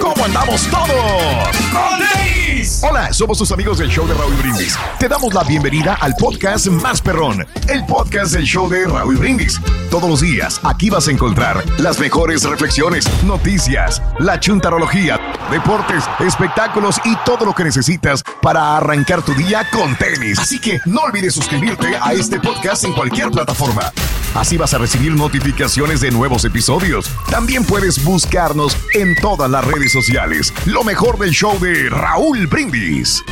¿Cómo andamos todos? Hola, somos tus amigos del show de Raúl Brindis. Te damos la bienvenida al podcast Más Perrón, el podcast del show de Raúl Brindis. Todos los días aquí vas a encontrar las mejores reflexiones, noticias, la chuntarología, deportes, espectáculos y todo lo que necesitas para arrancar tu día con tenis. Así que no olvides suscribirte a este podcast en cualquier plataforma. Así vas a recibir notificaciones de nuevos episodios. También puedes buscarnos en todas las redes sociales. Lo mejor del show de Raúl Brindis.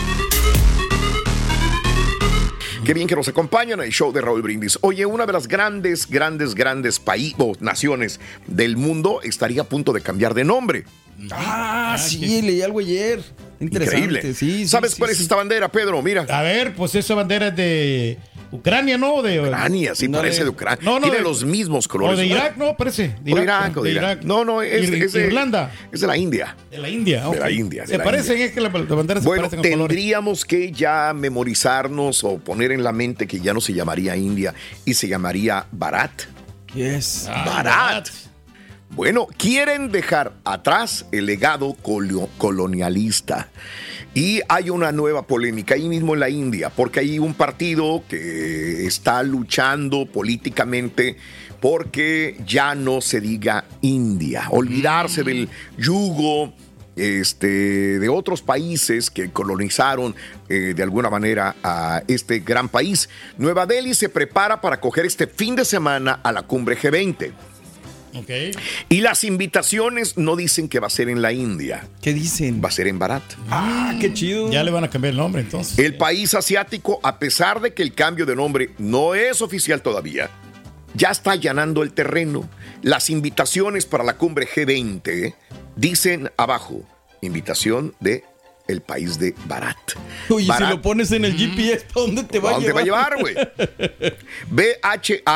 Qué bien que nos acompañan en el show de Raúl Brindis. Oye, una de las grandes, grandes, grandes países o naciones del mundo estaría a punto de cambiar de nombre. Ah, sí, leí algo ayer. Interesante. Increíble. Sí, sí, ¿Sabes sí, cuál es sí. esta bandera, Pedro? Mira. A ver, pues esa bandera es de Ucrania, ¿no? De, Ucrania, sí, no, parece de Ucrania. No, no, Tiene de- los mismos O colores. de Irak, no, parece. O de Irak, o de Irak. No, no, es, Ir- es de Irlanda. Es de la India. De la India. De la ok. India, de Se la parecen, India. es que la, la bandera se Bueno, parecen los colores. tendríamos que ya memorizarnos o poner en la mente que ya no se llamaría India y se llamaría Barat. Yes. Ah, Barat. Bueno, quieren dejar atrás el legado colonialista. Y hay una nueva polémica ahí mismo en la India, porque hay un partido que está luchando políticamente porque ya no se diga India, olvidarse del yugo este, de otros países que colonizaron eh, de alguna manera a este gran país. Nueva Delhi se prepara para coger este fin de semana a la cumbre G20. Ok. Y las invitaciones no dicen que va a ser en la India, ¿Qué dicen? va a ser en Barat. Ah, qué chido. Ya le van a cambiar el nombre entonces. El país asiático, a pesar de que el cambio de nombre no es oficial todavía, ya está allanando el terreno. Las invitaciones para la cumbre G20 dicen abajo, invitación de el país de Barat. Barat. si lo pones en el GPS, ¿para dónde te va ¿A a dónde llevar? va a llevar, güey?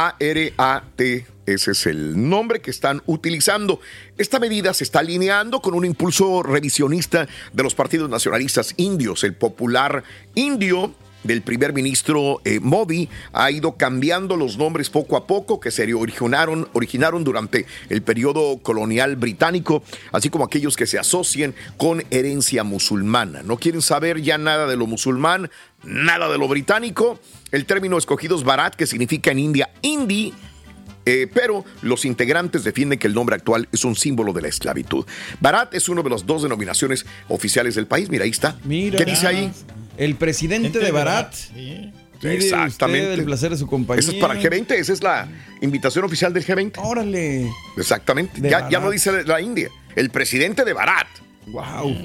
B-H-A-R-A-T. Ese es el nombre que están utilizando. Esta medida se está alineando con un impulso revisionista de los partidos nacionalistas indios. El popular indio del primer ministro eh, Modi ha ido cambiando los nombres poco a poco que se originaron, durante el periodo colonial británico, así como aquellos que se asocian con herencia musulmana. No quieren saber ya nada de lo musulmán, nada de lo británico. El término escogido es Barat, que significa en India Indi. Eh, pero los integrantes defienden que el nombre actual es un símbolo de la esclavitud. Barat es una de las dos denominaciones oficiales del país. Mira, ahí está. Mira. ¿Qué dice ahí? El presidente de Barat. Sí. Exactamente. el placer de su compañía. Eso es para el G20, esa es la invitación oficial del G20. Órale. Exactamente. Ya, ya no dice la India. El presidente de Barat. Wow.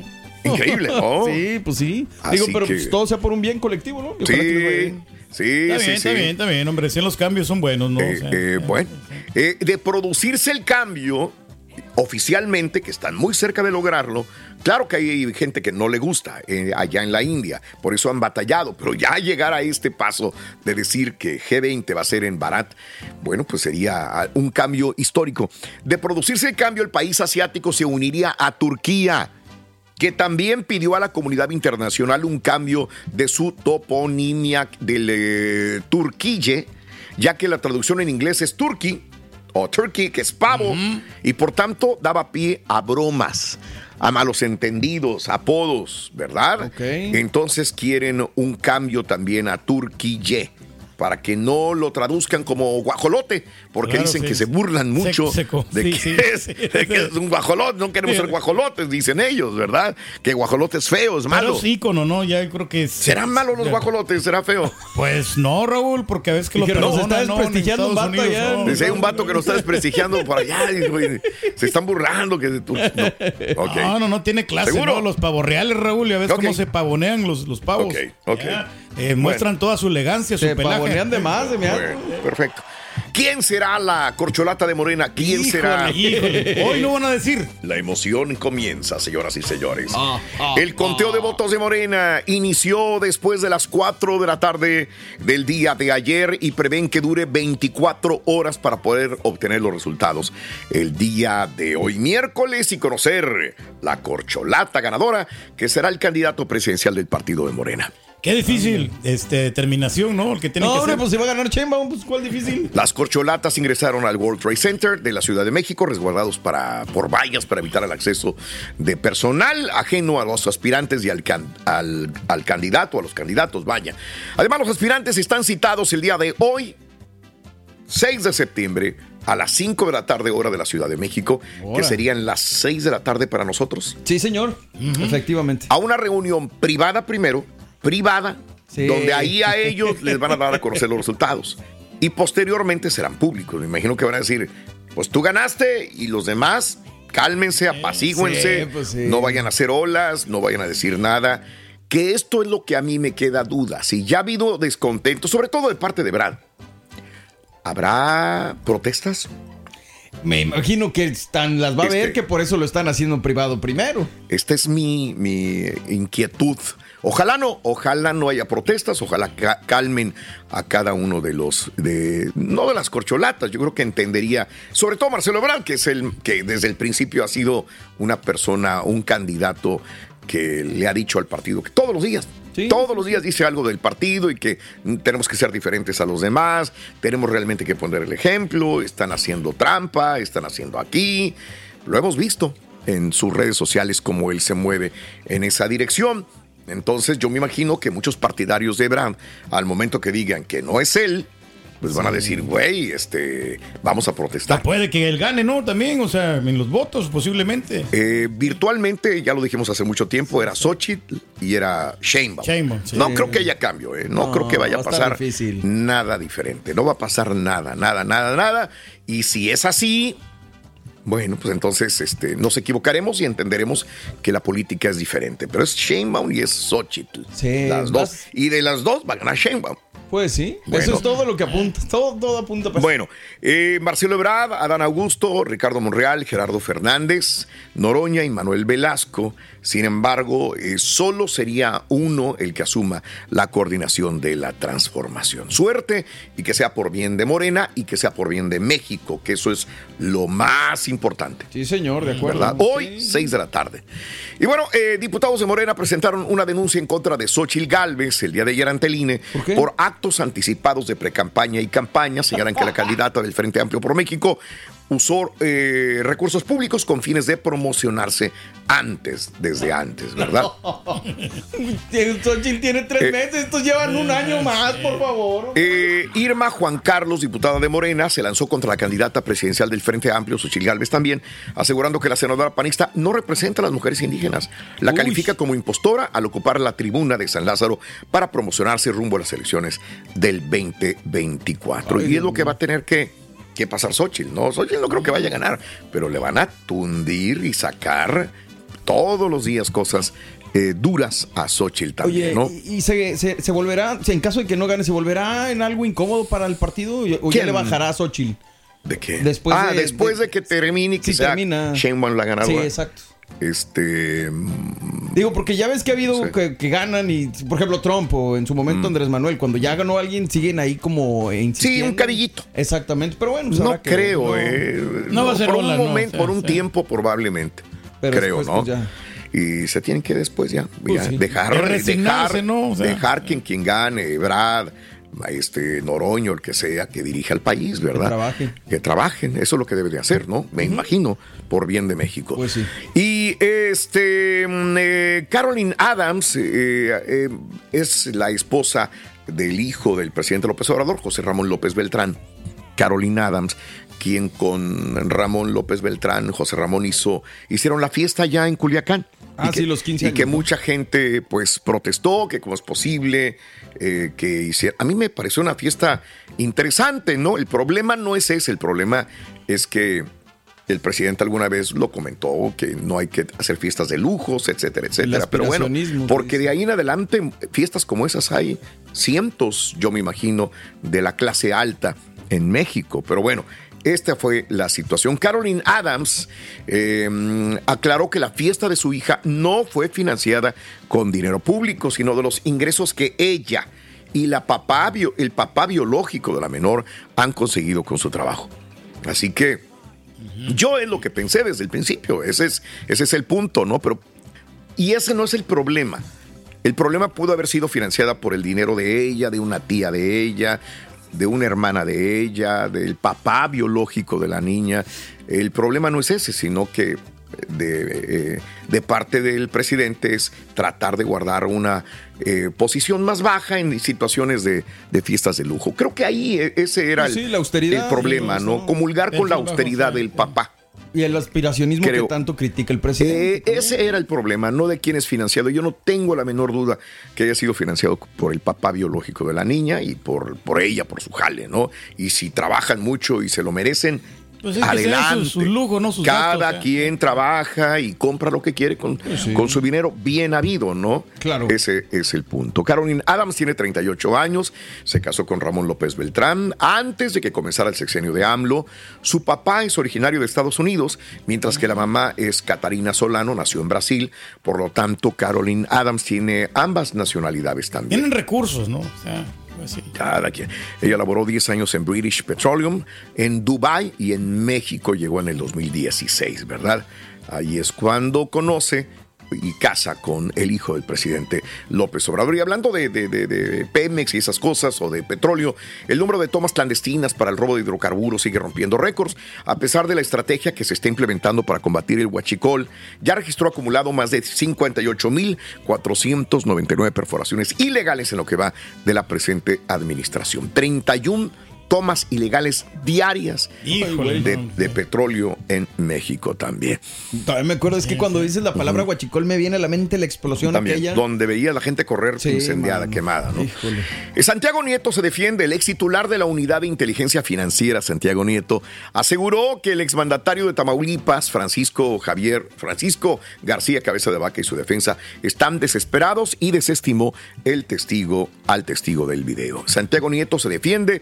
Increíble, ¿no? Sí, pues sí. Así Digo, pero que- pues, todo sea por un bien colectivo, ¿no? Y ojalá que les vaya Sí. Sí, Está sí, bien, sí. está bien, está bien, hombre. Si los cambios son buenos, ¿no? Eh, O sea, eh, bueno, eh, de producirse el cambio oficialmente, que están muy cerca de lograrlo, claro que hay gente que no le gusta eh, allá en la India, por eso han batallado, pero ya llegar a este paso de decir que G20 va a ser en Barat, bueno, pues sería ah, un cambio histórico. De producirse el cambio, el país asiático se uniría a Turquía que también pidió a la comunidad internacional un cambio de su toponimia del eh, turquille, ya que la traducción en inglés es turkey o turkey, que es pavo, y por tanto daba pie a bromas, a malos entendidos, apodos, ¿verdad? Entonces quieren un cambio también a turquille. para que no lo traduzcan como guajolote, porque Claro, dicen sí. que se burlan mucho Seco, seco. de, Sí, que sí, es, sí. de que es un guajolote. No queremos Sí. ser guajolotes, dicen ellos, ¿verdad? Que guajolote es feo, es Pero malo. es ícono, ¿no? Ya creo que... es- ¿Serán malos los guajolotes? ¿Será feo? Pues no, Raúl, porque a veces que lo Dijeron, nos perdonan, está ¿no? Desprestigiando un Estados vato Unidos, allá. no. Dice, hay un vato que nos está desprestigiando por allá. y, güey, se están burlando. Que tú, no. No, no, no tiene clase, ¿Seguro? ¿no? Los pavos reales, Raúl, ya ves Ok. cómo se pavonean los, los pavos. Ok, ok. Ya, eh, muestran toda su elegancia, su Se pelaje. pavonean de más, de. Bueno, perfecto. ¿Quién será la corcholata de Morena? ¿Quién Híjole, será? híjole. Hoy no van a decir. La emoción comienza, señoras y señores. Ah, ah, El conteo de votos de Morena inició después de las 4 de la tarde del día de ayer y prevén que dure 24 horas para poder obtener los resultados el día de hoy miércoles y conocer la corcholata ganadora que será el candidato presidencial del partido de Morena. Qué difícil este, determinación, ¿no? El que tiene No, que hombre, hacer. pues si va a ganar Chainbaum, pues cuál difícil. Las corcholatas ingresaron al World Trade Center de la Ciudad de México, resguardados para, por vallas para evitar el acceso de personal ajeno a los aspirantes y al, can- al, al candidato, a los candidatos, vaya. Además, los aspirantes están citados el día de hoy, 6 de septiembre, a las 5 de la tarde, hora de la Ciudad de México, que serían las 6 de la tarde para nosotros, Sí, señor. Efectivamente. a una reunión privada primero, privada, Sí. donde ahí a ellos les van a dar a conocer los resultados. Y posteriormente serán públicos. Me imagino que van a decir, pues tú ganaste y los demás, cálmense, apacíguense, sí, pues sí. no vayan a hacer olas, no vayan a decir nada. Que esto es lo que a mí me queda duda. Si ya ha habido descontento, sobre todo de parte de Brad, ¿habrá protestas? Me imagino que están, las va a ver Este- que por eso lo están haciendo en privado primero. Esta es mi, mi inquietud. Ojalá no, ojalá no haya protestas, ojalá ca- calmen a cada uno de los, de, no de las corcholatas, yo creo que entendería, sobre todo Marcelo Ebrard, que es el que desde el principio ha sido una persona, un candidato que le ha dicho al partido que todos los días, Sí, todos los días dice algo del partido y que tenemos que ser diferentes a los demás, tenemos realmente que poner el ejemplo, están haciendo trampa, están haciendo aquí, lo hemos visto en sus redes sociales cómo él se mueve en esa dirección. Entonces yo me imagino que muchos partidarios de Brand, al momento que digan que no es él, pues van a decir, güey, este, vamos a protestar. Ah, Puede que él gane, ¿no? También, o sea, en los votos, posiblemente. Eh, virtualmente, ya lo dijimos hace mucho tiempo, era Xochitl y era Sheinbaum. Sheinbaum, sí. No creo que haya cambio, ¿eh? no, No, creo que vaya a va a estar pasar difícil. nada diferente. No va a pasar nada, nada, nada, nada. Y si es así, bueno, pues entonces este, nos equivocaremos y entenderemos que la política es diferente. Pero es Sheinbaum y es Xochitl. Sí, las más- dos. Y de las dos va a ganar Sheinbaum. Pues sí, Bueno. eso es todo lo que apunta. Todo, todo apunta para Bueno, eh, Marcelo Ebrard, Adán Augusto, Ricardo Monreal, Gerardo Fernández, Noroña y Manuel Velasco. Sin embargo, eh, solo sería uno el que asuma la coordinación de la transformación. Suerte y que sea por bien de Morena y que sea por bien de México, que eso es lo más importante. Sí, señor, de acuerdo. ¿verdad? Hoy, 6 de la tarde. Y bueno, eh, diputados de Morena presentaron una denuncia en contra de Xochil Gálvez el día de ayer ante el INE ¿Por qué? por actos anticipados de precampaña y campaña. Señalan que la candidata del Frente Amplio por México usó eh, recursos públicos con fines de promocionarse antes, desde antes, ¿verdad? Xochitl tiene tres Eh, meses, estos llevan un año más, por favor. Eh, Irma Juan Carlos, diputada de Morena, se lanzó contra la candidata presidencial del Frente Amplio, Xochitl Gálvez también, asegurando que la senadora panista no representa a las mujeres indígenas. La Uy. califica como impostora al ocupar la tribuna de San Lázaro para promocionarse rumbo a las elecciones del 2024. y es lo que va a tener que, que pasar Xochitl. No, Xochitl no creo que vaya a ganar, pero le van a tundir y sacar todos los días cosas eh, duras a Xochitl también, Oye, ¿no? y, y se, se- se volverá, en caso de que no gane, ¿se volverá en algo incómodo para el partido? ¿O ya le bajará a Xochitl? ¿De qué? Después ah, de- después de, de- que termine y que Sí, termina. Sheinbaum la ganadora. Sí, exacto. Este. mm, Digo, porque ya ves que ha habido Sí. que, que ganan y, por ejemplo, Trump o en su momento Andrés Manuel, cuando ya ganó alguien, siguen ahí como insistiendo. Sí, un carillito. Exactamente, pero bueno, pues No que creo, ver, eh. No va a ser Por un ola, no, momento, o sea, por un sí. tiempo, probablemente. Pero creo, después, ¿no? pues, ya. Y se tienen que después ya, Pues ya sí. dejar, dejar, ¿no? O sea. dejar quien quien gane, Brad, este Noroño, el que sea, que dirija al país, ¿verdad? Que trabajen. Que trabajen, eso es lo que debe de hacer, ¿no? Me imagino, por bien de México. Pues sí. Y este, mm, eh, Caroline Adams eh, eh, es la esposa del hijo del presidente López Obrador, José Ramón López Beltrán. Caroline Adams, quien con Ramón López Beltrán, José Ramón hizo, hicieron la fiesta ya en Culiacán. Ah, Y que- sí, los 15 Y que años, mucha gente pues protestó, que cómo es posible eh, que hiciera. A mí me pareció una fiesta interesante, ¿no? El problema no es ese, el problema es que el presidente alguna vez lo comentó, que no hay que hacer fiestas de lujos, etcétera, etcétera. Pero bueno, porque de ahí en adelante fiestas como esas hay cientos, yo me imagino, de la clase alta en México. Pero bueno, esta fue la situación. Caroline Adams eh, aclaró que la fiesta de su hija no fue financiada con dinero público, sino de los ingresos que ella y la papá, el papá biológico de la menor han conseguido con su trabajo. Así que yo es lo que pensé desde el principio, ese es, ese es el punto, ¿no? Pero, y ese no es el problema. El problema pudo haber sido financiada por el dinero de ella, de una tía de ella, de una hermana de ella, del papá biológico de la niña. El problema no es ese, sino que de, eh, de parte del presidente es tratar de guardar una eh, posición más baja en situaciones de, de fiestas de lujo. Creo que ahí eh, ese era el, sí, problema, ¿no? Comulgar con la austeridad del papá. Y el aspiracionismo Creo. que tanto critica el presidente. Eh, ese era el problema, no de quién es financiado. Yo no tengo la menor duda que haya sido financiado por el papá biológico de la niña y por, por ella, por su jale, ¿no? Y si trabajan mucho y se lo merecen, Pues es adelante. sus- sus lujos, no sus Cada gastos, sea. quien trabaja y compra lo que quiere con, Pues sí. con su dinero bien habido, ¿no? Claro. Ese es el punto. Caroline Adams tiene 38 años, se casó con Ramón López Beltrán antes de que comenzara el sexenio de AMLO. Su papá es originario de Estados Unidos, mientras que la mamá es Catarina Solano, nació en Brasil. Por lo tanto, Caroline Adams tiene ambas nacionalidades también. Tienen recursos, ¿no? O sea, Ella laboró 10 años en British Petroleum, en Dubai y en México llegó en el 2016, ¿verdad? Ahí es cuando conoce y casa con el hijo del presidente López Obrador. Y hablando de, Pemex y esas cosas, o de petróleo, el número de tomas clandestinas para el robo de hidrocarburos sigue rompiendo récords, a pesar de la estrategia que se está implementando para combatir el huachicol. Ya registró acumulado más de 58.499 perforaciones ilegales en lo que va de la presente administración. 31 tomas ilegales diarias Híjole, de, no, de no. petróleo en México también. Todavía me acuerdo, es que cuando dices la palabra guachicol me viene a la mente la explosión También, aquella. donde veía a la gente correr Sí, incendiada, mano. quemada, ¿no? Híjole. Eh, Santiago Nieto se defiende. El ex titular de la Unidad de Inteligencia Financiera, Santiago Nieto, aseguró que el exmandatario de Tamaulipas, Francisco Javier, Francisco García Cabeza de Vaca y su defensa están desesperados y desestimó el testigo al testigo del video. Santiago Nieto se defiende,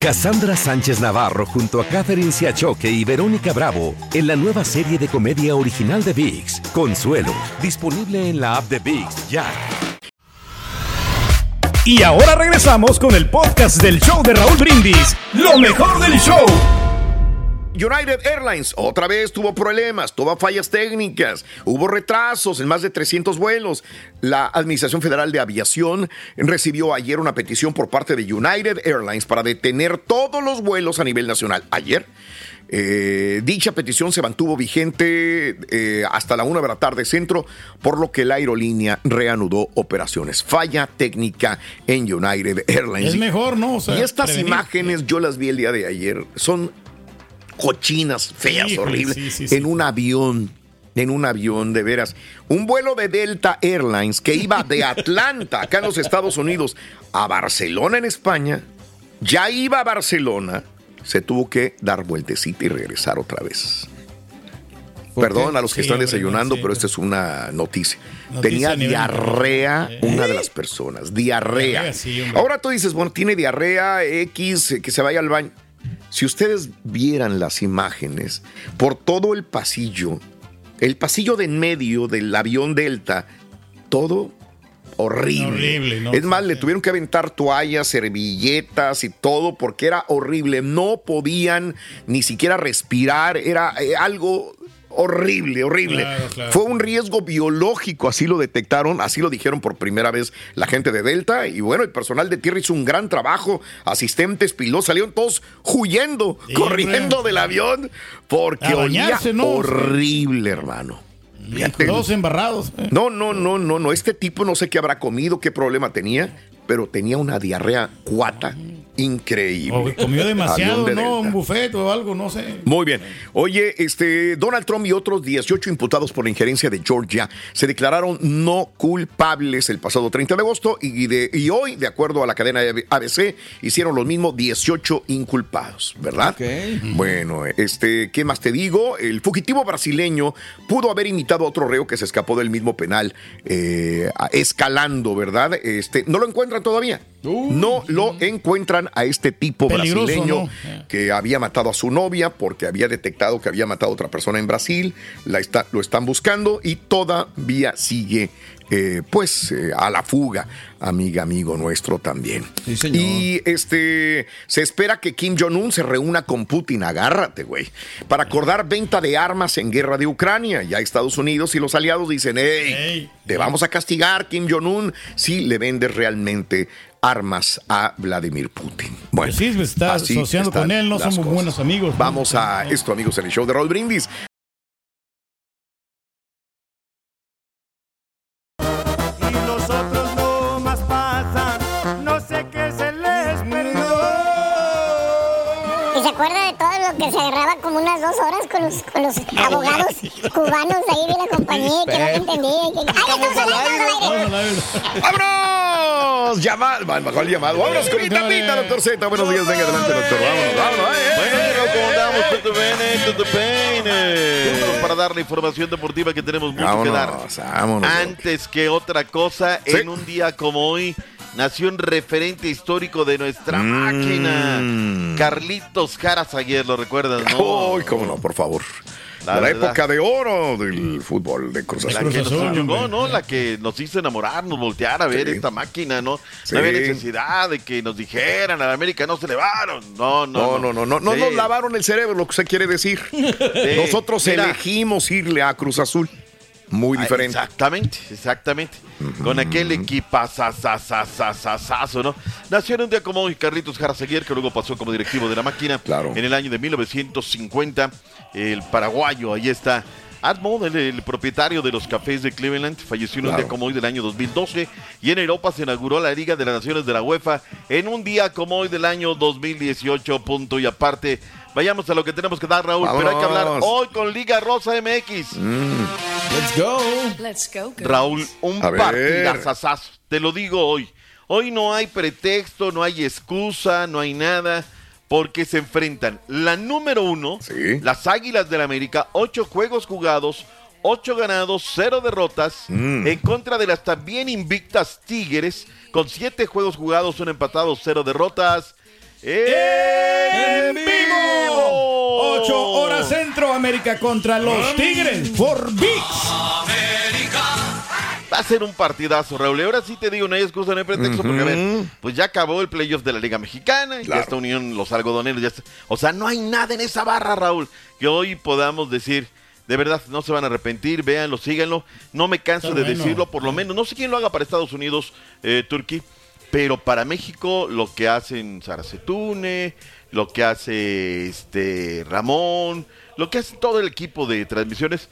Cassandra Sánchez Navarro junto a Catherine Siachoque y Verónica Bravo en la nueva serie de comedia original de VIX, Consuelo, disponible en la app de VIX ya. Y ahora regresamos con el podcast del show de Raúl Brindis. Lo mejor del show. United Airlines otra vez tuvo problemas, tuvo fallas técnicas, hubo retrasos en más de 300 vuelos. La Administración Federal de Aviación recibió ayer una petición por parte de United Airlines para detener todos los vuelos a nivel nacional. Ayer. Eh, dicha petición se mantuvo vigente eh, hasta la una de la tarde centro, por lo que la aerolínea reanudó operaciones. Falla técnica en United Airlines. Es mejor, ¿no? O sea, y estas prevenir. imágenes yo las vi el día de ayer. Son cochinas, feas, horribles. sí, sí, sí. En un avión. En un avión, de veras. Un vuelo de Delta Airlines que iba de Atlanta, acá en los Estados Unidos, a Barcelona, en España. Ya iba a Barcelona. Se tuvo que dar vueltecita y regresar otra vez. ¿Por Perdón a los que Sí, están desayunando, sí, pero esta es una noticia. Noticia Tenía nivel diarrea internacional. una de las personas. Diarrea. Diarrea, sí, hombre. Ahora tú dices, bueno, tiene diarrea X, eh, que se vaya al baño. Si ustedes vieran las imágenes por todo el pasillo, el pasillo de en medio del avión Delta, todo horrible. Horrible, ¿no? Es más, le tuvieron que aventar toallas, servilletas y todo porque era horrible. No podían ni siquiera respirar. Era eh, algo horrible, horrible. Claro, claro. Fue un riesgo biológico, así lo detectaron, así lo dijeron por primera vez la gente de Delta. Y bueno, el personal de tierra hizo un gran trabajo. Asistentes, pilotos, salieron todos huyendo, Sí, corriendo hombre. del avión porque olía ¿no? horrible, hermano. Fíjate. Todos embarrados. ¿eh? No, no, no, no, no. Este tipo no sé qué habrá comido, qué problema tenía, pero tenía una diarrea cuata increíble. O comió demasiado, de ¿no? Delta. Un buffet o algo, no sé. Muy bien. Oye, este Donald Trump y otros 18 imputados por la injerencia de Georgia se declararon no culpables el pasado 30 de agosto y, de, y hoy, de acuerdo a la cadena ABC, hicieron los mismos 18 inculpados, ¿verdad? Ok. Bueno, este, ¿qué más te digo? El fugitivo brasileño pudo haber imitado a otro reo que se escapó del mismo penal, eh, escalando, ¿verdad? Este, no lo encuentran todavía. Uh. no lo encuentran a este tipo brasileño que había matado a su novia porque había detectado que había matado a otra persona en Brasil. La está- lo están buscando y todavía sigue. eh, pues eh, a la fuga, amiga, amigo nuestro también. Sí, señor. Y este se espera que Kim Jong-un se reúna con Putin, agárrate, güey, para acordar venta de armas en guerra de Ucrania. Ya Estados Unidos y los aliados dicen, hey, Ey. te vamos a castigar, Kim Jong-un, si le vendes realmente armas a Vladimir Putin. Bueno, sí, me está así asociando con él, no somos cosas. buenos amigos. ¿no? Vamos a esto, amigos, en el show de Roll Brindis. Y los otros no más pasan, no sé qué se les perdió. ¿Y se acuerda de todo lo que se agarraba como unas dos horas con los, con los abogados cubanos ahí de la compañía que no te entendía? Que... ¡Ay, estamos al aire, estamos al aire! ¡Vámonos! Llamado, mejor llamado. Vámonos con mi tapita, doctor Z. Buenos días, venga adelante, doctor. Vámonos, vámonos. ¡eh, eh, Bueno, ¿cómo andamos? Tutto bene, para dar la información deportiva que tenemos mucho que dar. Vámonos, vámonos. Antes que otra cosa, Sí. en un día como hoy, nació un referente histórico de nuestra Mm. máquina. Carlitos Caras ayer, ¿lo recuerdas, no? Ay, cómo no, por favor. La de la época de oro del fútbol de Cruz La Azul. que nos Azul, hombre. ¿no? La que nos hizo enamorarnos, voltear a ver Sí. esta máquina, ¿no? Sí. No había necesidad de que nos dijeran, a la América no se elevaron. No, no, No, no, no, no, no Sí. nos lavaron el cerebro, lo que usted quiere decir. Nosotros Mira. elegimos irle a Cruz Azul. Muy Ah, diferente. Exactamente, exactamente. Con aquel equipazazazazazazo, ¿no? Nació en un día como hoy Carlitos Jaraseguier, que luego pasó como directivo de la máquina. Claro. En el año de 1950, el paraguayo, ahí está. Admond, el, el propietario de los cafés de Cleveland, falleció en un Claro. día como hoy del año 2012 y en Europa se inauguró la Liga de las Naciones de la UEFA en un día como hoy del año 2018, punto y aparte. Vayamos a lo que tenemos que dar, Raúl, pero hay que hablar hoy con Liga Rosa MX. Let's go. Let's go. girls. Raúl, un partidazazazo. Te lo digo hoy. Hoy no hay pretexto, no hay excusa, no hay nada. Porque se enfrentan la número uno, Sí. las Águilas del América, ocho juegos jugados, ocho ganados, cero derrotas, Mm. en contra de las también invictas Tigres, con siete juegos jugados, un empatado, cero derrotas. ¡En vivo! Ocho horas Centroamérica contra los Tigres por VIX. Va a ser un partidazo, Raúl. Y ahora sí te digo, no hay excusa, no hay pretexto, porque a ver, pues ya acabó el playoff de la Liga Mexicana, ya está unión los algodoneros, ya está- O sea, no hay nada en esa barra, Raúl, que hoy podamos decir, de verdad, no se van a arrepentir, véanlo, síganlo. No me canso de bueno. decirlo, por lo menos, no sé quién lo haga para Estados Unidos, eh, Turquía, pero para México lo que hacen Sara Setune, lo que hace este Ramón, lo que hace todo el equipo de transmisiones,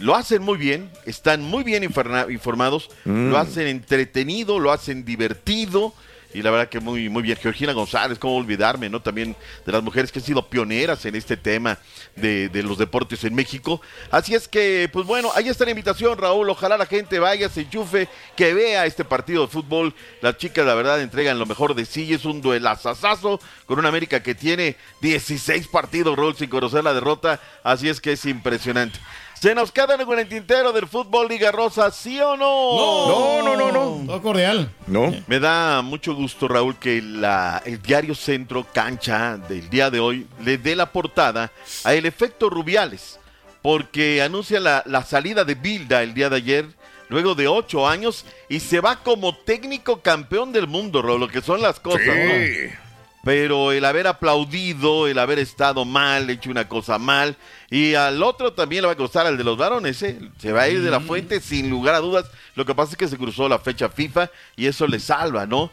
lo hacen muy bien, están muy bien informa- informados, Mm. lo hacen entretenido, lo hacen divertido. Y la verdad que muy, muy bien. Georgina González, cómo olvidarme, ¿no? También de las mujeres que han sido pioneras en este tema de, de los deportes en México. Así es que, pues bueno, ahí está la invitación, Raúl. Ojalá la gente vaya, se enchufe, que vea este partido de fútbol. Las chicas, la verdad, entregan lo mejor de sí. Es un duelazazazo con una América que tiene 16 partidos, Raúl, sin conocer la derrota. Así es que es impresionante. ¿Se nos queda algo en el tintero del fútbol Liga Rosa, sí o no? No, no, no, no. Todo cordial. No. Me da mucho gusto, Raúl, que la, el diario Centro Cancha del día de hoy le dé la portada a El Efecto Rubiales, porque anuncia la, la salida de Bilda el día de ayer, luego de ocho años, y se va como técnico campeón del mundo, Raúl, lo que son las cosas, ¿no? Pero el haber aplaudido, el haber estado mal, hecho una cosa mal, y al otro también le va a costar al de los varones, ¿eh? Se va a ir de la fuente sin lugar a dudas. Lo que pasa es que se cruzó la fecha FIFA y eso le salva, ¿no?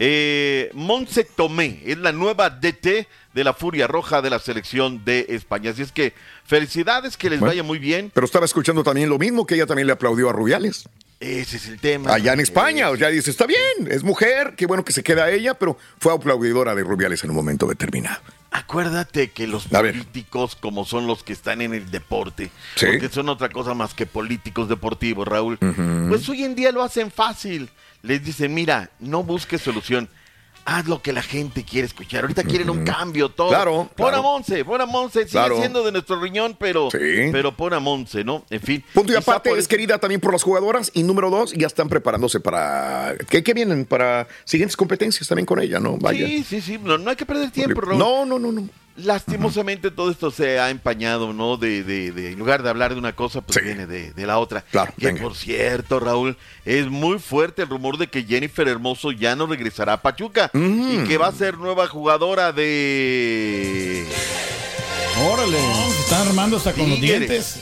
Eh, Monse Tomé es la nueva DT de la Furia Roja de la selección de España. Así es que felicidades, que les Bueno. vaya muy bien. Pero estaba escuchando también lo mismo, que ella también le aplaudió a Rubiales. Ese es el tema. Allá en España, o sea, dice, está bien, es mujer, qué bueno que se queda ella, pero fue aplaudidora de Rubiales en un momento determinado. Acuérdate que los A ver. políticos, como son los que están en el deporte, Sí. porque son otra cosa más que políticos deportivos, Raúl, pues hoy en día lo hacen fácil. Les dicen, mira, no busques solución. Haz lo que la gente quiere escuchar. Ahorita quieren un cambio, todo. Claro, Pon a. Monse, pon a Monse. Sigue Claro. siendo de nuestro riñón, pero, Sí. pero pon a Monse, ¿no? En fin. Punto y aparte, es querida también por las jugadoras. Y número dos, ya están preparándose para. ¿Qué, qué vienen? Para siguientes competencias también con ella, ¿no? Vaya. Sí, sí, sí. No, no hay que perder tiempo, Raúl. No, no, no, no. Lastimosamente todo esto se ha empañado, ¿no? De, de, de- en lugar de hablar de una cosa, pues Sí. viene de, de la otra. Claro, que venga. por cierto, Raúl, es muy fuerte el rumor de que Jennifer Hermoso ya no regresará a Pachuca Mm. y que va a ser nueva jugadora de Órale. No, se están armando hasta con los dientes.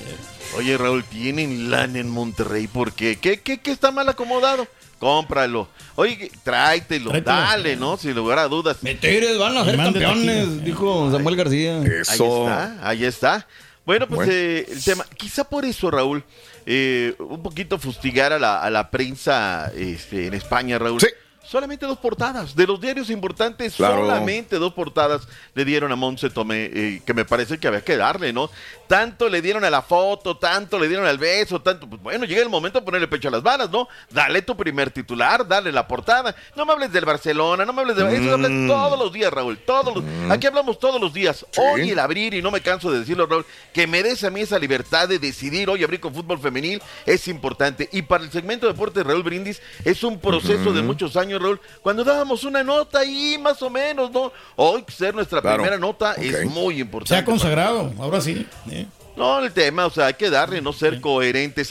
Oye, Raúl, tienen lana en Monterrey, ¿por qué? ¿Qué, qué, qué está mal acomodado? Cómpralo. Oye, tráetelo, Tráetelo. dale, ¿no? Sin lugar a dudas. Me Tigres van a ser campeones, taquilla. dijo Samuel García. Ahí Eso. está, ahí está. Bueno, pues Bueno. eh, el tema, quizá por eso, Raúl, eh, un poquito fustigar a la, a la prensa este, en España, Raúl. Sí. Solamente dos portadas. De los diarios importantes, Claro. solamente dos portadas le dieron a Monse Tomé, eh, que me parece que había que darle, ¿no? Tanto le dieron a la foto, tanto le dieron al beso, tanto. Pues bueno, llega el momento de ponerle pecho a las balas, ¿no? Dale tu primer titular, dale la portada. No me hables del Barcelona, no me hables de. Eso hablas todos los días, Raúl. Todos los... Aquí hablamos todos los días. Hoy el abrir, y no me canso de decirlo, Raúl, que me des a mí esa libertad de decidir hoy abrir con fútbol femenil es importante. Y para el segmento de deportes, Raúl Brindis, es un proceso de muchos años, Raúl, cuando dábamos una nota ahí más o menos, ¿no? Hoy ser nuestra Claro. primera nota Ok. es muy Se importante. ha consagrado, ahora sí. ¿eh? No, el tema, o sea, hay que darle, no ser coherentes.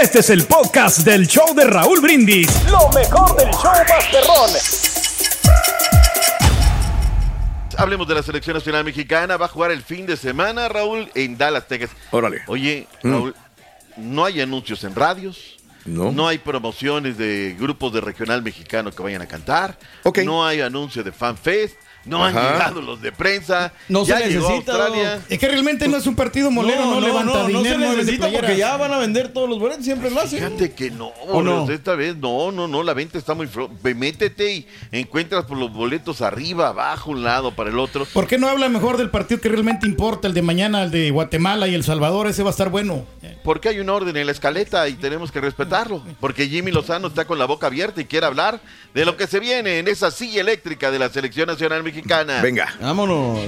Este es el podcast del show de Raúl Brindis. Lo mejor del show Masterrón. hablemos de la selección nacional mexicana. Va a jugar el fin de semana, Raúl, en Dallas, Texas. Órale. Oye, Mm. Raúl, no hay anuncios en radios. No. hay promociones de grupos de regional mexicano que vayan a cantar. Ok. No hay anuncio de FanFest. No han llegado los de prensa. No ya se llegó necesita, Australia. Es que realmente no es un partido molero, no, levanta no, dinero, se no necesita porque ya van a vender todos los boletos, siempre lo hacen. Fíjate que no, ¿O no? Esta vez no, no, no, la venta está muy Métete y encuentras por los boletos arriba, abajo, un lado, para el otro. ¿Por qué no habla mejor del partido que realmente importa, el de mañana, el de Guatemala y El Salvador? Ese va a estar bueno. Porque hay un orden en la escaleta y tenemos que respetarlo. Porque Jimmy Lozano está con la boca abierta y quiere hablar de lo que se viene en esa silla eléctrica de la selección nacional mexicana. Venga. Vámonos.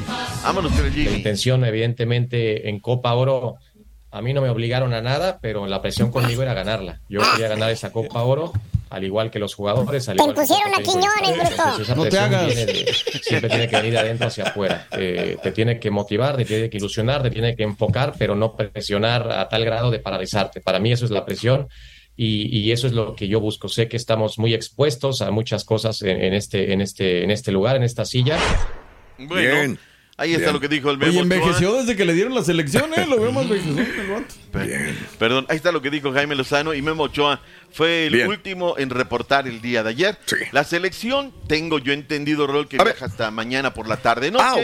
Vámonos con el La Jimmy. intención, evidentemente, en Copa Oro, a mí no me obligaron a nada, pero la presión conmigo era ganarla. Yo quería ganar esa Copa Oro, al igual que los jugadores. Al Te igual que pusieron a Quiñones, bruto. Esa No te presión hagas. de- siempre tiene que venir de adentro hacia afuera. Eh, te tiene que motivar, te tiene que ilusionar, te tiene que enfocar, pero no presionar a tal grado de paralizarte. Para mí eso es la presión. Y, y eso es lo que yo busco. Sé que estamos muy expuestos a muchas cosas en, en este, en, este, en este lugar, en esta silla. Bueno, Bien. Ahí está Bien. lo que dijo el Memo Ochoa. envejeció desde que le dieron la selección, ¿eh? Lo vemos envejeció el Perdón, ahí está lo que dijo Jaime Lozano y Memo Ochoa fue el Bien. último en reportar el día de ayer. Sí. La selección, tengo yo entendido, Rol, que A ver. viaja hasta mañana por la tarde noche. Ah,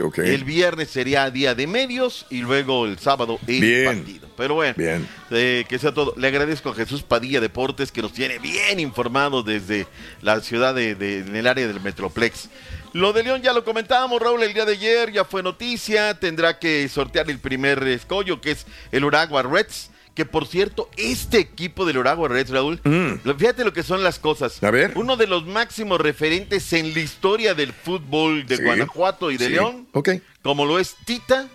ok, ok. El viernes sería día de medios y luego el sábado el Bien. partido. Pero bueno, Bien. eh, que sea todo. Le agradezco a Jesús Padilla Deportes que nos tiene bien informados desde la ciudad de, de- en el área del Metroplex. Lo de León ya lo comentábamos, Raúl, el día de ayer ya fue noticia. Tendrá que sortear el primer escollo, que es el Uragua Reds. Que por cierto, este equipo del Uragua Reds, Raúl, lo- fíjate lo que son las cosas. Mm. A ver. Uno de los máximos referentes en la historia del fútbol de Sí. Guanajuato y de Sí. León Ok. como lo es Tita.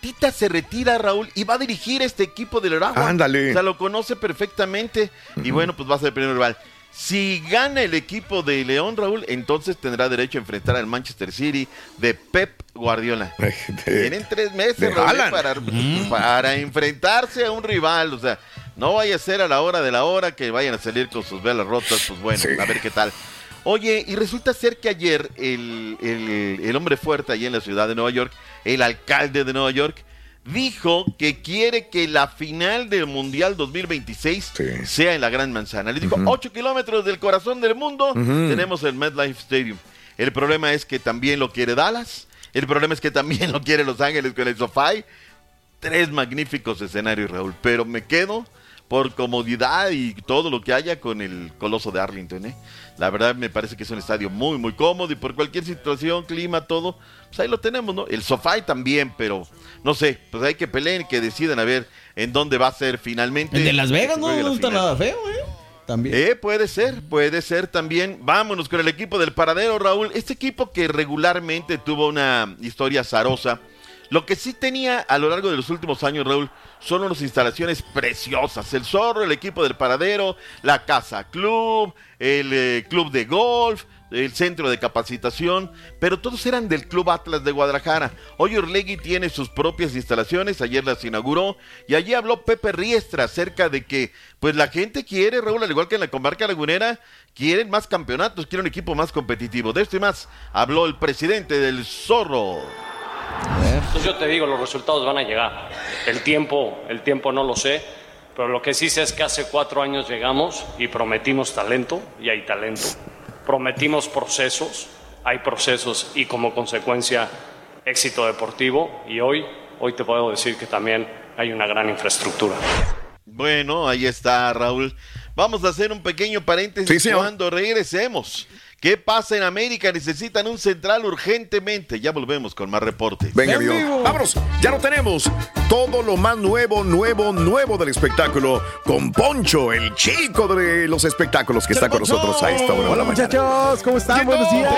Tita se retira, Raúl, y va a dirigir este equipo del Aragua. Ándale. O sea, lo conoce perfectamente. Y bueno, pues va a ser el primer rival. Si gana el equipo de León, Raúl, entonces tendrá derecho a enfrentar al Manchester City de Pep Guardiola. Tienen tres meses, de Raúl, Haaland. para, para enfrentarse a un rival. O sea, no vaya a ser a la hora de la hora que vayan a salir con sus velas rotas. Pues bueno, Sí. a ver qué tal. Oye, y resulta ser que ayer el, el- el hombre fuerte allí en la ciudad de Nueva York, el alcalde de Nueva York, dijo que quiere que la final del Mundial 2026 Sí. sea en la Gran Manzana. Le dijo, 8 kilómetros del corazón del mundo, tenemos el MetLife Stadium. El problema es que también lo quiere Dallas, el problema es que también lo quiere Los Ángeles con el SoFi. Tres magníficos escenarios, Raúl, pero me quedo por comodidad y todo lo que haya con el Coloso de Arlington. ¿eh? La verdad me parece que es un estadio muy, muy cómodo y por cualquier situación, clima, todo, pues ahí lo tenemos, ¿no? El SoFi también, pero no sé, pues hay que peleen, que decidan a ver en dónde va a ser finalmente. El de Las Vegas no, no está final. nada feo, ¿eh? También. Eh, puede ser, puede ser también. Vámonos con el equipo del paradero, Raúl. Este equipo que regularmente tuvo una historia azarosa. Lo que sí tenía a lo largo de los últimos años, Raúl, son unas instalaciones preciosas. El zorro, el equipo del paradero, la casa club, el eh, club de golf, el centro de capacitación, pero todos eran del Club Atlas de Guadalajara. Hoy Orlegui tiene sus propias instalaciones, ayer las inauguró y allí habló Pepe Riestra acerca de que pues la gente quiere, Raúl, al igual que en la comarca lagunera, quieren más campeonatos, quieren un equipo más competitivo. De esto y más habló el presidente del Zorro. Entonces yo te digo, los resultados van a llegar. El tiempo, el tiempo no lo sé, pero lo que sí sé es que hace cuatro años llegamos y prometimos talento y hay talento. Prometimos procesos, hay procesos y como consecuencia éxito deportivo y hoy, hoy te puedo decir que también hay una gran infraestructura. Bueno, ahí está Raúl. Vamos a hacer un pequeño paréntesis Sí, cuando regresemos. ¿Qué pasa en América? Necesitan un central urgentemente. Ya volvemos con más reportes. Venga, amigo. Vámonos, ya lo tenemos. Todo lo más nuevo, nuevo, nuevo del espectáculo con Poncho, el chico de los espectáculos que está con nosotros a esta hora. de Hola la mañana. muchachos, ¿cómo están? Buenos días.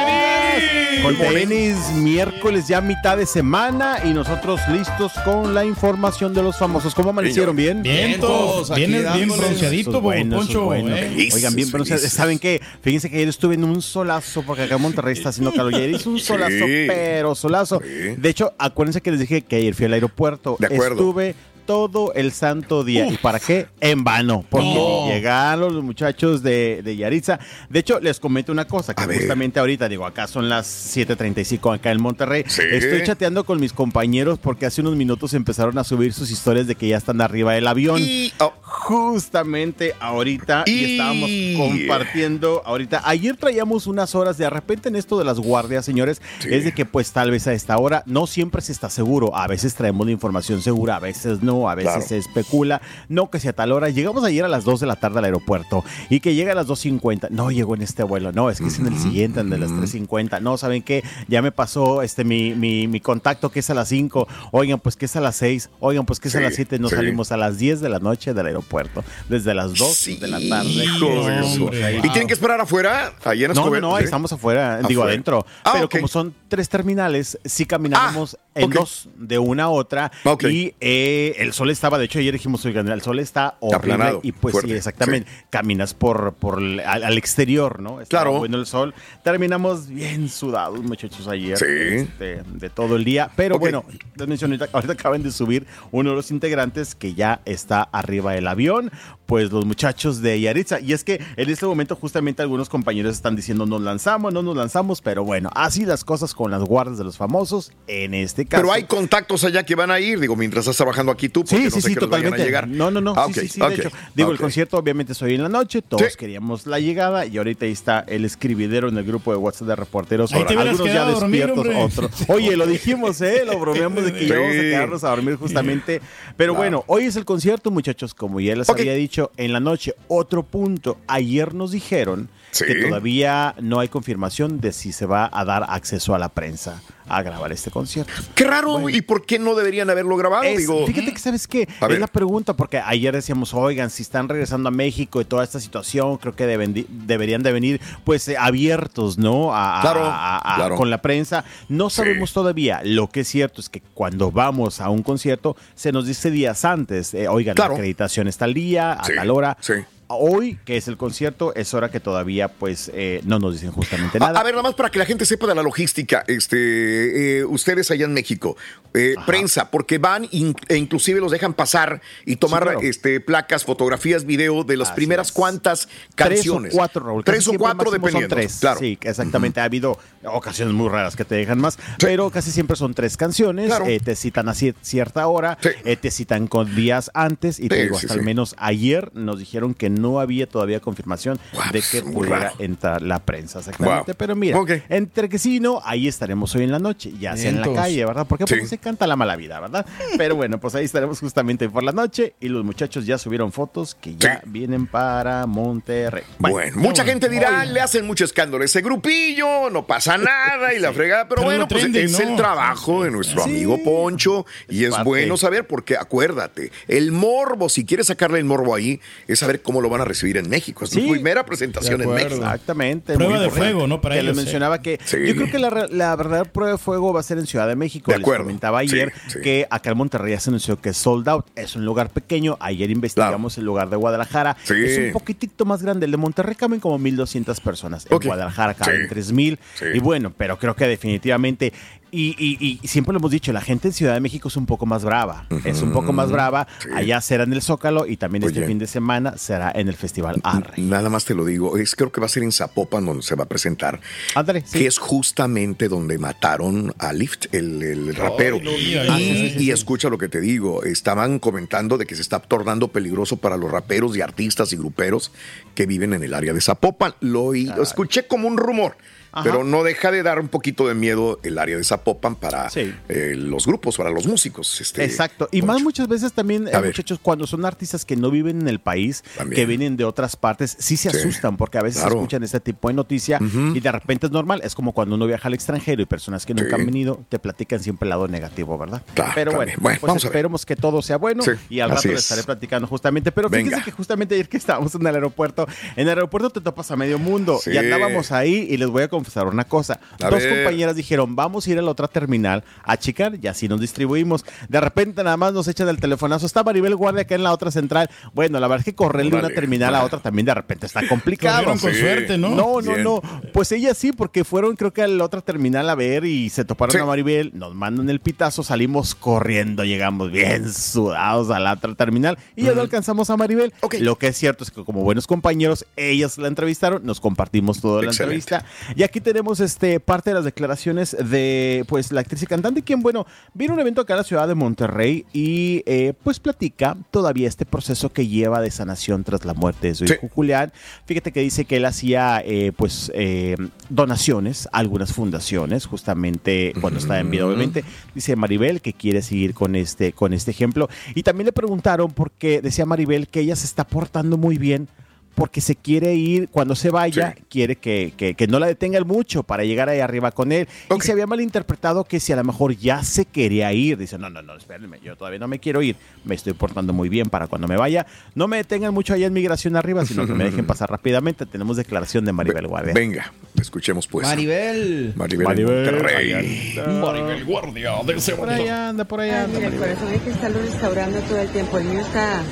Con tenis, miércoles ya mitad de semana y nosotros listos con la información de los famosos. ¿Cómo amanecieron? ¿Bien? Vienes bien Eso es bueno, Poncho. bueno. ¿eh? Oigan, bien, pero felices. ¿saben qué? Fíjense que ayer estuve en un solazo, porque acá en Monterrey está haciendo calor. Y hizo un Sí. solazo, pero solazo. Sí. De hecho, acuérdense que les dije que ayer fui al aeropuerto. De acuerdo. Estuve todo el santo día. ¿Y para qué? En vano. Porque No. llegaron los muchachos de, de Yaritza. De hecho, les comento una cosa, que justamente ahorita, digo, acá son las 7.35 acá en Monterrey. Estoy chateando con mis compañeros porque hace unos minutos empezaron a subir sus historias de que ya están arriba del avión. oh. Justamente ahorita y, estábamos compartiendo ahorita. Ayer traíamos unas horas de repente en esto de las guardias, señores, es de que pues tal vez a esta hora no siempre se está seguro. A veces traemos la información segura, a veces no, a veces Claro. se especula. No que sea tal hora. Llegamos ayer a las 2 de la tarde al aeropuerto y que llega a las 2.50. No llegó en este vuelo. No, es que es en el siguiente, en de las 3.50. No, ¿saben qué? Ya me pasó este mi, mi, mi contacto que es a las 5. Oigan, pues que es a las 6. Oigan, pues que es a las 7. Nos sí. salimos a las 10 de la noche del aeropuerto. Desde las 2 de la tarde. Eso. ¿Y tienen que esperar afuera? Ahí en No, no, no, estamos afuera, digo adentro. Ah, pero como son tres terminales, sí caminábamos en dos, de una a otra. Y eh, el sol estaba, de hecho, ayer dijimos, oigan, el sol está horrible. Aplanado, y pues fuerte, sí, exactamente. Caminas por, por al, al exterior, ¿no? Estaba Claro. bueno el sol. Terminamos bien sudados, muchachos, ayer. Sí. este, de todo el día. Pero bueno, les mencioné, ahorita, ahorita acaban de subir uno de los integrantes que ya está arriba del avión. Pues los muchachos de Yaritza. Y es que en este momento justamente algunos compañeros están diciendo nos lanzamos, no nos lanzamos, pero bueno, así las cosas con las guardas de los famosos en este caso. Pero hay contactos allá que van a ir, digo, mientras estás trabajando aquí tú, porque Sí, no sí, sé sí, que vayan a totalmente. llegar. No, no, no. Ah, sí, sí, de hecho. Digo, el concierto obviamente es hoy en la noche. Todos queríamos la llegada y ahorita ahí está el escribidero en el grupo de WhatsApp de reporteros. Algunos ya dormir, despiertos, otros. Oye, lo dijimos, ¿eh? Lo bromeamos de que Sí. íbamos a quedarnos a dormir justamente. Pero bueno, hoy es el concierto, muchachos. Como ya les había dicho, en la noche, otro punto. Ayer nos dijeron Sí. que todavía no hay confirmación de si se va a dar acceso a la prensa a grabar este concierto. Qué raro, ¿y por qué no deberían haberlo grabado? Es- digo, fíjate que sabes qué, es ver. la pregunta porque ayer decíamos, oigan, si están regresando a México y toda esta situación, creo que deben deberían de venir pues eh, abiertos, ¿no? A, Claro, a- a- claro. Con la prensa. No sabemos todavía. Lo que es cierto es que cuando vamos a un concierto se nos dice días antes, eh, oigan, Claro. la acreditación está al día, a Sí, tal hora. sí. Hoy, que es el concierto, es hora que todavía pues eh, no nos dicen justamente nada. a ver, nada más para que la gente sepa de la logística, este, eh, ustedes allá en México, eh, prensa, porque van in- e inclusive los dejan pasar y tomar claro. este, placas, fotografías, video de las primeras cuantas canciones. Tres o cuatro, Raúl. Tres o cuatro son dependiendo. tres. Claro. Sí, exactamente. Ha habido ocasiones muy raras que te dejan más, pero casi siempre son tres canciones. Claro. eh, te citan a cier- cierta hora, eh, te citan con días antes y te Sí, digo, sí, hasta sí. al menos ayer nos dijeron que no había todavía confirmación de que pudiera entrar la prensa. Exactamente. Wow. Pero mira, entre que sí y no, ahí estaremos hoy en la noche, ya sea en la calle, ¿verdad? Porque pues, Sí. se canta la mala vida, ¿verdad? Pero bueno, pues ahí estaremos justamente por la noche y los muchachos ya subieron fotos que ya vienen para Monterrey. Bueno, mucha gente dirá, le hacen mucho escándalo a ese grupillo, no pasa nada y la fregada, pero, Pero bueno, pues es ¿no? el trabajo de nuestro amigo Poncho y es parte. bueno saber porque acuérdate, el morbo, si quieres sacarle el morbo ahí, es saber cómo lo van a recibir en México. Es su Sí. primera presentación en. México. Exactamente. Prueba de fuego, ¿no? Para que les ellos, ¿eh? mencionaba que Sí. yo creo que la, la verdadera prueba de fuego va a ser en Ciudad de México. De Les acuerdo. comentaba ayer sí. que acá en Monterrey ya se anunció que es sold out. Es un lugar pequeño. Ayer investigamos el lugar de Guadalajara. Sí. Es un poquitito más grande. El de Monterrey caben como 1.200 personas. En Guadalajara caben Sí. 3.000. Sí. Y bueno, pero creo que definitivamente... Y, y- y siempre lo hemos dicho, la gente en Ciudad de México es un poco más brava. Es un poco más brava. Allá será en el Zócalo y también este fin de semana será en el Festival Arre. Nada más te lo digo, es creo que va a ser en Zapopan donde se va a presentar. Ándale, sí. Que es justamente donde mataron a Lift, el, el rapero. no y, digas. Sí, sí, sí, y sí. escucha lo que te digo, estaban comentando de que se está tornando peligroso para los raperos y artistas y gruperos que viven en el área de Zapopan. Lo, oí- lo escuché como un rumor. Ajá. Pero no deja de dar un poquito de miedo el área de Zapopan para Sí. eh, los grupos, para los músicos. Este, Exacto. Y más muchas veces también, eh, muchachos, cuando son artistas que no viven en el país, También. que vienen de otras partes, sí se Sí. asustan porque a veces Claro. escuchan este tipo de noticia y de repente es normal. Es como cuando uno viaja al extranjero y personas que nunca Sí. han venido te platican siempre el lado negativo, ¿verdad? Claro, Pero bueno, pues vamos esperemos que todo sea bueno y al rato les es. estaré platicando justamente. Pero fíjense Venga. que justamente ayer que estábamos en el aeropuerto, en el aeropuerto te topas a medio mundo y andábamos ahí y les voy a confesar una cosa. A Dos ver. compañeras dijeron, vamos a ir a la otra terminal a checar y así nos distribuimos. De repente nada más nos echan el telefonazo. Está Maribel Guardia acá en la otra central. Bueno, la verdad es que correr de una terminal a otra también de repente está complicado. Con suerte, ¿no? No, no, Bien. no. Pues ella sí, porque fueron creo que a la otra terminal a ver y se toparon Sí. a Maribel, nos mandan el pitazo, salimos corriendo, llegamos bien sudados a la otra terminal y ya no alcanzamos a Maribel. Lo que es cierto es que como buenos compañeros, ellas la entrevistaron, nos compartimos toda la Excelente. entrevista. Y aquí tenemos este parte de las declaraciones de pues la actriz y cantante, quien bueno, vino a un evento acá en la ciudad de Monterrey y eh, pues platica todavía este proceso que lleva de sanación tras la muerte de su Sí. hijo Julián. Fíjate que dice que él hacía eh, pues eh, donaciones a algunas fundaciones, justamente cuando estaba en vida, obviamente. Dice Maribel que quiere seguir con este, con este ejemplo. Y también le preguntaron porque decía Maribel que ella se está portando muy bien porque se quiere ir, cuando se vaya, Sí. quiere que, que- que no la detengan mucho para llegar ahí arriba con él. Y se había malinterpretado que si a lo mejor ya se quería ir, dice, no, no, no, espérenme, yo todavía no me quiero ir, me estoy portando muy bien para cuando me vaya, no me detengan mucho allá en migración arriba, sino que me dejen pasar rápidamente. Tenemos declaración de Maribel Guardia. Venga, escuchemos pues. Maribel. Maribel, Maribel, Monterrey. Maribel Guardia de ese Por ahí anda, por ahí Ay, anda. mira, el Maribel. corazón hay que estarlo restaurando todo el tiempo. El mío está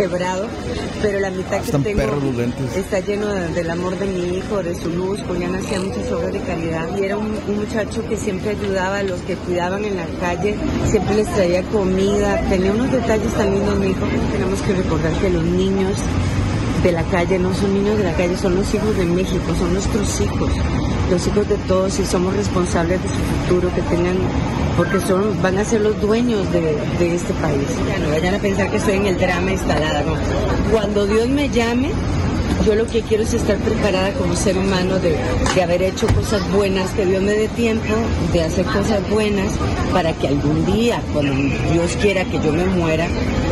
quebrado, pero la mitad que tengo está lleno de- del amor de mi hijo, de su luz. Julián hacía muchas obras de caridad y era un, un muchacho que siempre ayudaba a los que cuidaban en la calle, siempre les traía comida. Tenía unos detalles tan lindos, mi hijo. Tenemos que recordar que los niños de la calle no son niños de la calle, son los hijos de México, son nuestros hijos, los hijos de todos y somos responsables de su futuro, que tengan, porque son, van a ser los dueños de, este país. Ya no vayan a pensar que estoy en el drama instalada, no. Cuando Dios me llame, yo lo que quiero es estar preparada como ser humano de, de haber hecho cosas buenas, que Dios me dé tiempo de hacer cosas buenas para que algún día, cuando Dios quiera que yo me muera,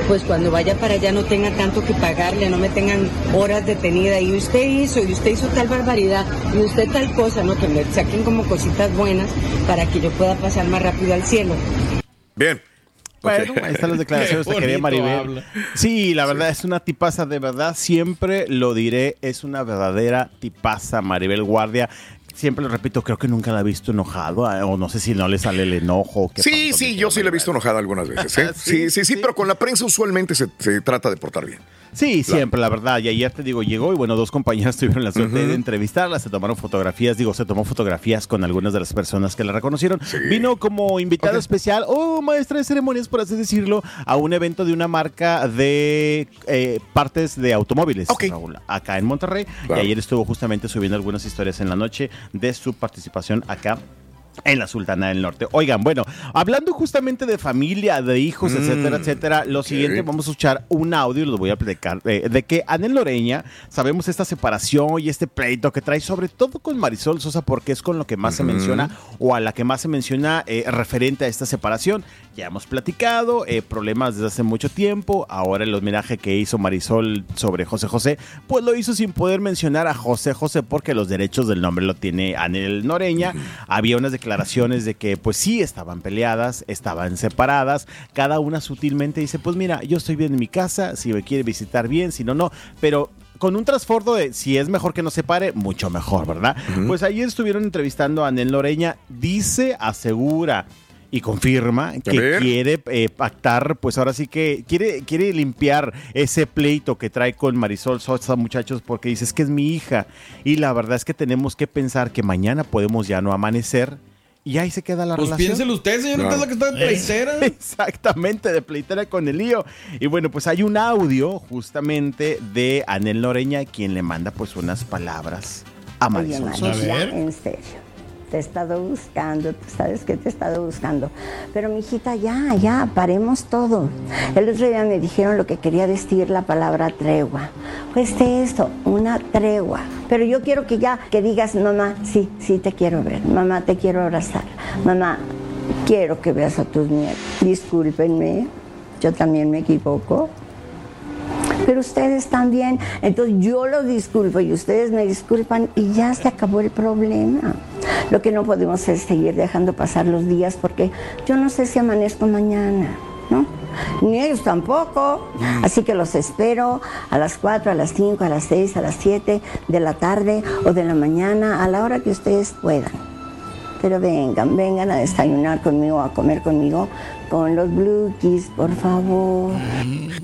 pues cuando vaya para allá no tenga tanto que pagarle, no me tengan horas detenida y usted hizo, y usted hizo tal barbaridad, y usted tal cosa, no, que me saquen como cositas buenas para que yo pueda pasar más rápido al cielo. Bien. Bueno, ahí están las declaraciones de querida Maribel. habla. Sí, la verdad es una tipaza de verdad. Siempre lo diré, es una verdadera tipaza Maribel Guardia. Siempre lo repito, creo que nunca la he visto enojado, eh, o no sé si no le sale el enojo. Sí, sí, yo sí la he visto enojada algunas veces. ¿eh? Sí, Sí, sí, sí, sí. pero con la prensa usualmente se, se trata de portar bien. Sí, siempre, la verdad. Y ayer te digo, llegó y bueno, dos compañeras tuvieron la suerte de entrevistarla, se tomaron fotografías, digo, se tomó fotografías con algunas de las personas que la reconocieron. Sí. Vino como invitado Ok. especial, o maestra de ceremonias, por así decirlo, a un evento de una marca de eh, partes de automóviles, Ok. Raúl, acá en Monterrey. Claro. Y ayer estuvo justamente subiendo algunas historias en la noche de su participación acá en la Sultana del Norte. Oigan, bueno, hablando justamente de familia, de hijos, Mm, etcétera, etcétera, lo siguiente, vamos a escuchar un audio, lo voy a platicar, de que Anel Loreña, sabemos esta separación y este pleito que trae, sobre todo con Marisol Sosa, porque es con lo que más se menciona o a la que más se menciona eh, referente a esta separación. Ya hemos platicado, eh, problemas desde hace mucho tiempo, ahora el homenaje que hizo Marisol sobre José José, pues lo hizo sin poder mencionar a José José porque los derechos del nombre lo tiene Anel Noreña. Había unas declaraciones de que pues sí estaban peleadas, estaban separadas, cada una sutilmente dice, pues mira, yo estoy bien en mi casa, si me quiere visitar bien, si no, no, pero con un trasfondo de si es mejor que no se pare, mucho mejor, ¿verdad? Pues ayer estuvieron entrevistando a Anel Loreña, dice, asegura y confirma que quiere eh, pactar, pues ahora sí que quiere, quiere limpiar ese pleito que trae con Marisol Sosa, muchachos, porque dice, es que es mi hija. Y la verdad es que tenemos que pensar que mañana podemos ya no amanecer y ahí se queda la Pues relación. piénselo usted, señor, usted es la que está de pleitera. Exactamente, de pleitera con el lío. Y bueno, pues hay un audio justamente de Anel Noreña, quien le manda pues unas palabras a Marisol Mari, Sosa. en serio. Te he estado buscando, tú sabes que te he estado buscando. Pero, mijita, ya, ya, paremos todo. El otro día me dijeron lo que quería decir la palabra tregua. Pues de esto, una tregua. Pero yo quiero que ya, que digas, mamá, sí, sí te quiero ver. Mamá, te quiero abrazar. Mamá, quiero que veas a tus nietos. Discúlpenme, yo también me equivoco pero ustedes también. Entonces yo lo disculpo y ustedes me disculpan y ya se acabó el problema. Lo que no podemos es seguir dejando pasar los días porque yo no sé si amanezco mañana, ¿no? ni ellos tampoco. Así que los espero a las 4, a las 5, a las 6, a las 7 de la tarde o de la mañana, a la hora que ustedes puedan. Pero vengan, vengan a desayunar conmigo, a comer conmigo, con los Blue Keys, por favor.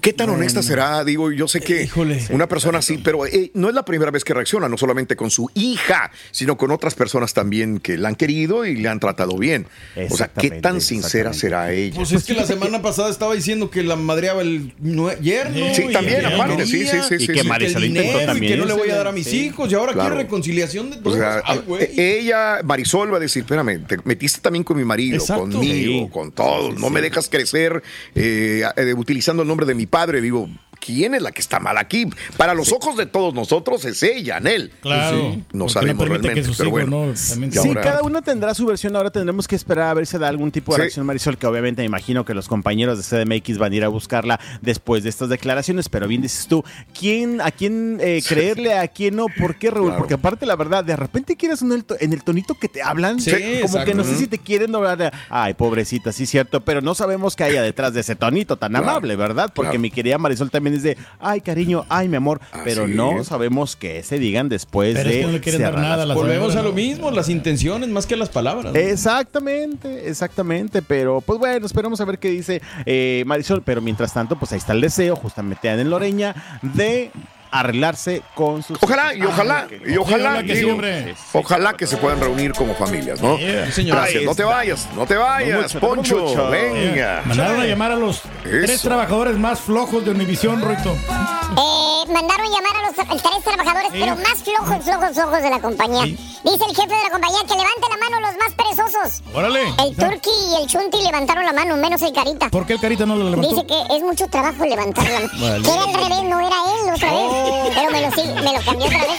¿Qué tan honesta será? Digo, yo sé que una persona así, pero eh, no es la primera vez que reacciona, no solamente con su hija, sino con otras personas también que la han querido y le han tratado bien. O sea, ¿qué tan sincera será ella? Pues es que la semana pasada estaba diciendo que la madreaba el yerno. Sí, y también, que aparte, sí, sí, sí, y sí, que sí. Marisol Que el intentó dinero y también. que no le voy a dar a mis Sí. hijos y ahora Claro. quiere reconciliación de O todos. sea, Ay, güey. eh, ella, Marisol, va a decir, espérame, te metiste también con mi marido, Exacto. conmigo, Sí. con todos, no me dejas crecer eh, eh, utilizando el nombre de mi padre. Digo, ¿quién es la que está mal aquí? Para los ojos de todos nosotros es ella, Anel. Claro. No Porque no sabemos que realmente, pero hijos, bueno. ¿no? Sí, ahora- cada uno tendrá su versión. Ahora tendremos que esperar a ver si da algún tipo de Sí. reacción Marisol, que obviamente me imagino que los compañeros de CDMX van a ir a buscarla después de estas declaraciones. Pero bien dices tú, ¿quién, ¿a quién eh, creerle, a quién no? ¿Por qué, Raúl? Claro. Porque aparte, la verdad, de repente quieres en el, to- en el tonito que te hablan. Sí, como exacto. que no sé si te quieren hablar de, ay, pobrecita, sí, cierto. Pero no sabemos qué haya detrás de ese tonito tan Claro. amable, ¿verdad? Porque Claro. mi querida Marisol también es de, ay, cariño, ay, mi amor. pero no es. sabemos qué se digan después Pero es de que no le quieren dar nada las. Volvemos a lo mismo, las intenciones más que las palabras. Exactamente, exactamente, pero pues bueno, esperamos a ver qué dice eh, Marisol, pero mientras tanto, pues ahí está el deseo, justamente en Loreña, de arreglarse con sus... Ojalá, y ojalá, Ah, y ojalá, ojalá que sí, digo, hombre. ojalá que se puedan reunir como familias, ¿no? Yeah. señor. Gracias, no te vayas, no te vayas, mucho, Poncho, mucho. venga. Mandaron a llamar a los tres trabajadores más flojos de Univisión, Roito. Eh, mandaron llamar a los tres trabajadores, Sí. pero más flojos, flojos, flojos de la compañía. Sí. Dice el jefe de la compañía que levante la mano los más perezosos. Órale. El Turki y el Chunti levantaron la mano, menos el Carita. ¿Por qué el carita no lo levantó? Dice que es mucho trabajo levantar la mano. Que era al revés, no era él otra vez. Oh. Pero me lo, sí, me lo cambió otra vez.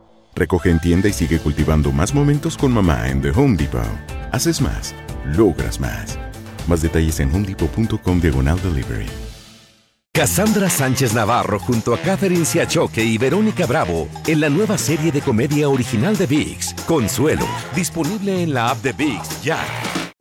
Recoge en tienda y sigue cultivando más momentos con mamá en The Home Depot. Haces más, logras más. Más detalles en homedepot.com diagonal delivery. Cassandra Sánchez Navarro junto a Catherine Siachoque y Verónica Bravo en la nueva serie de comedia original de VIX, Consuelo, disponible en la app de VIX ya.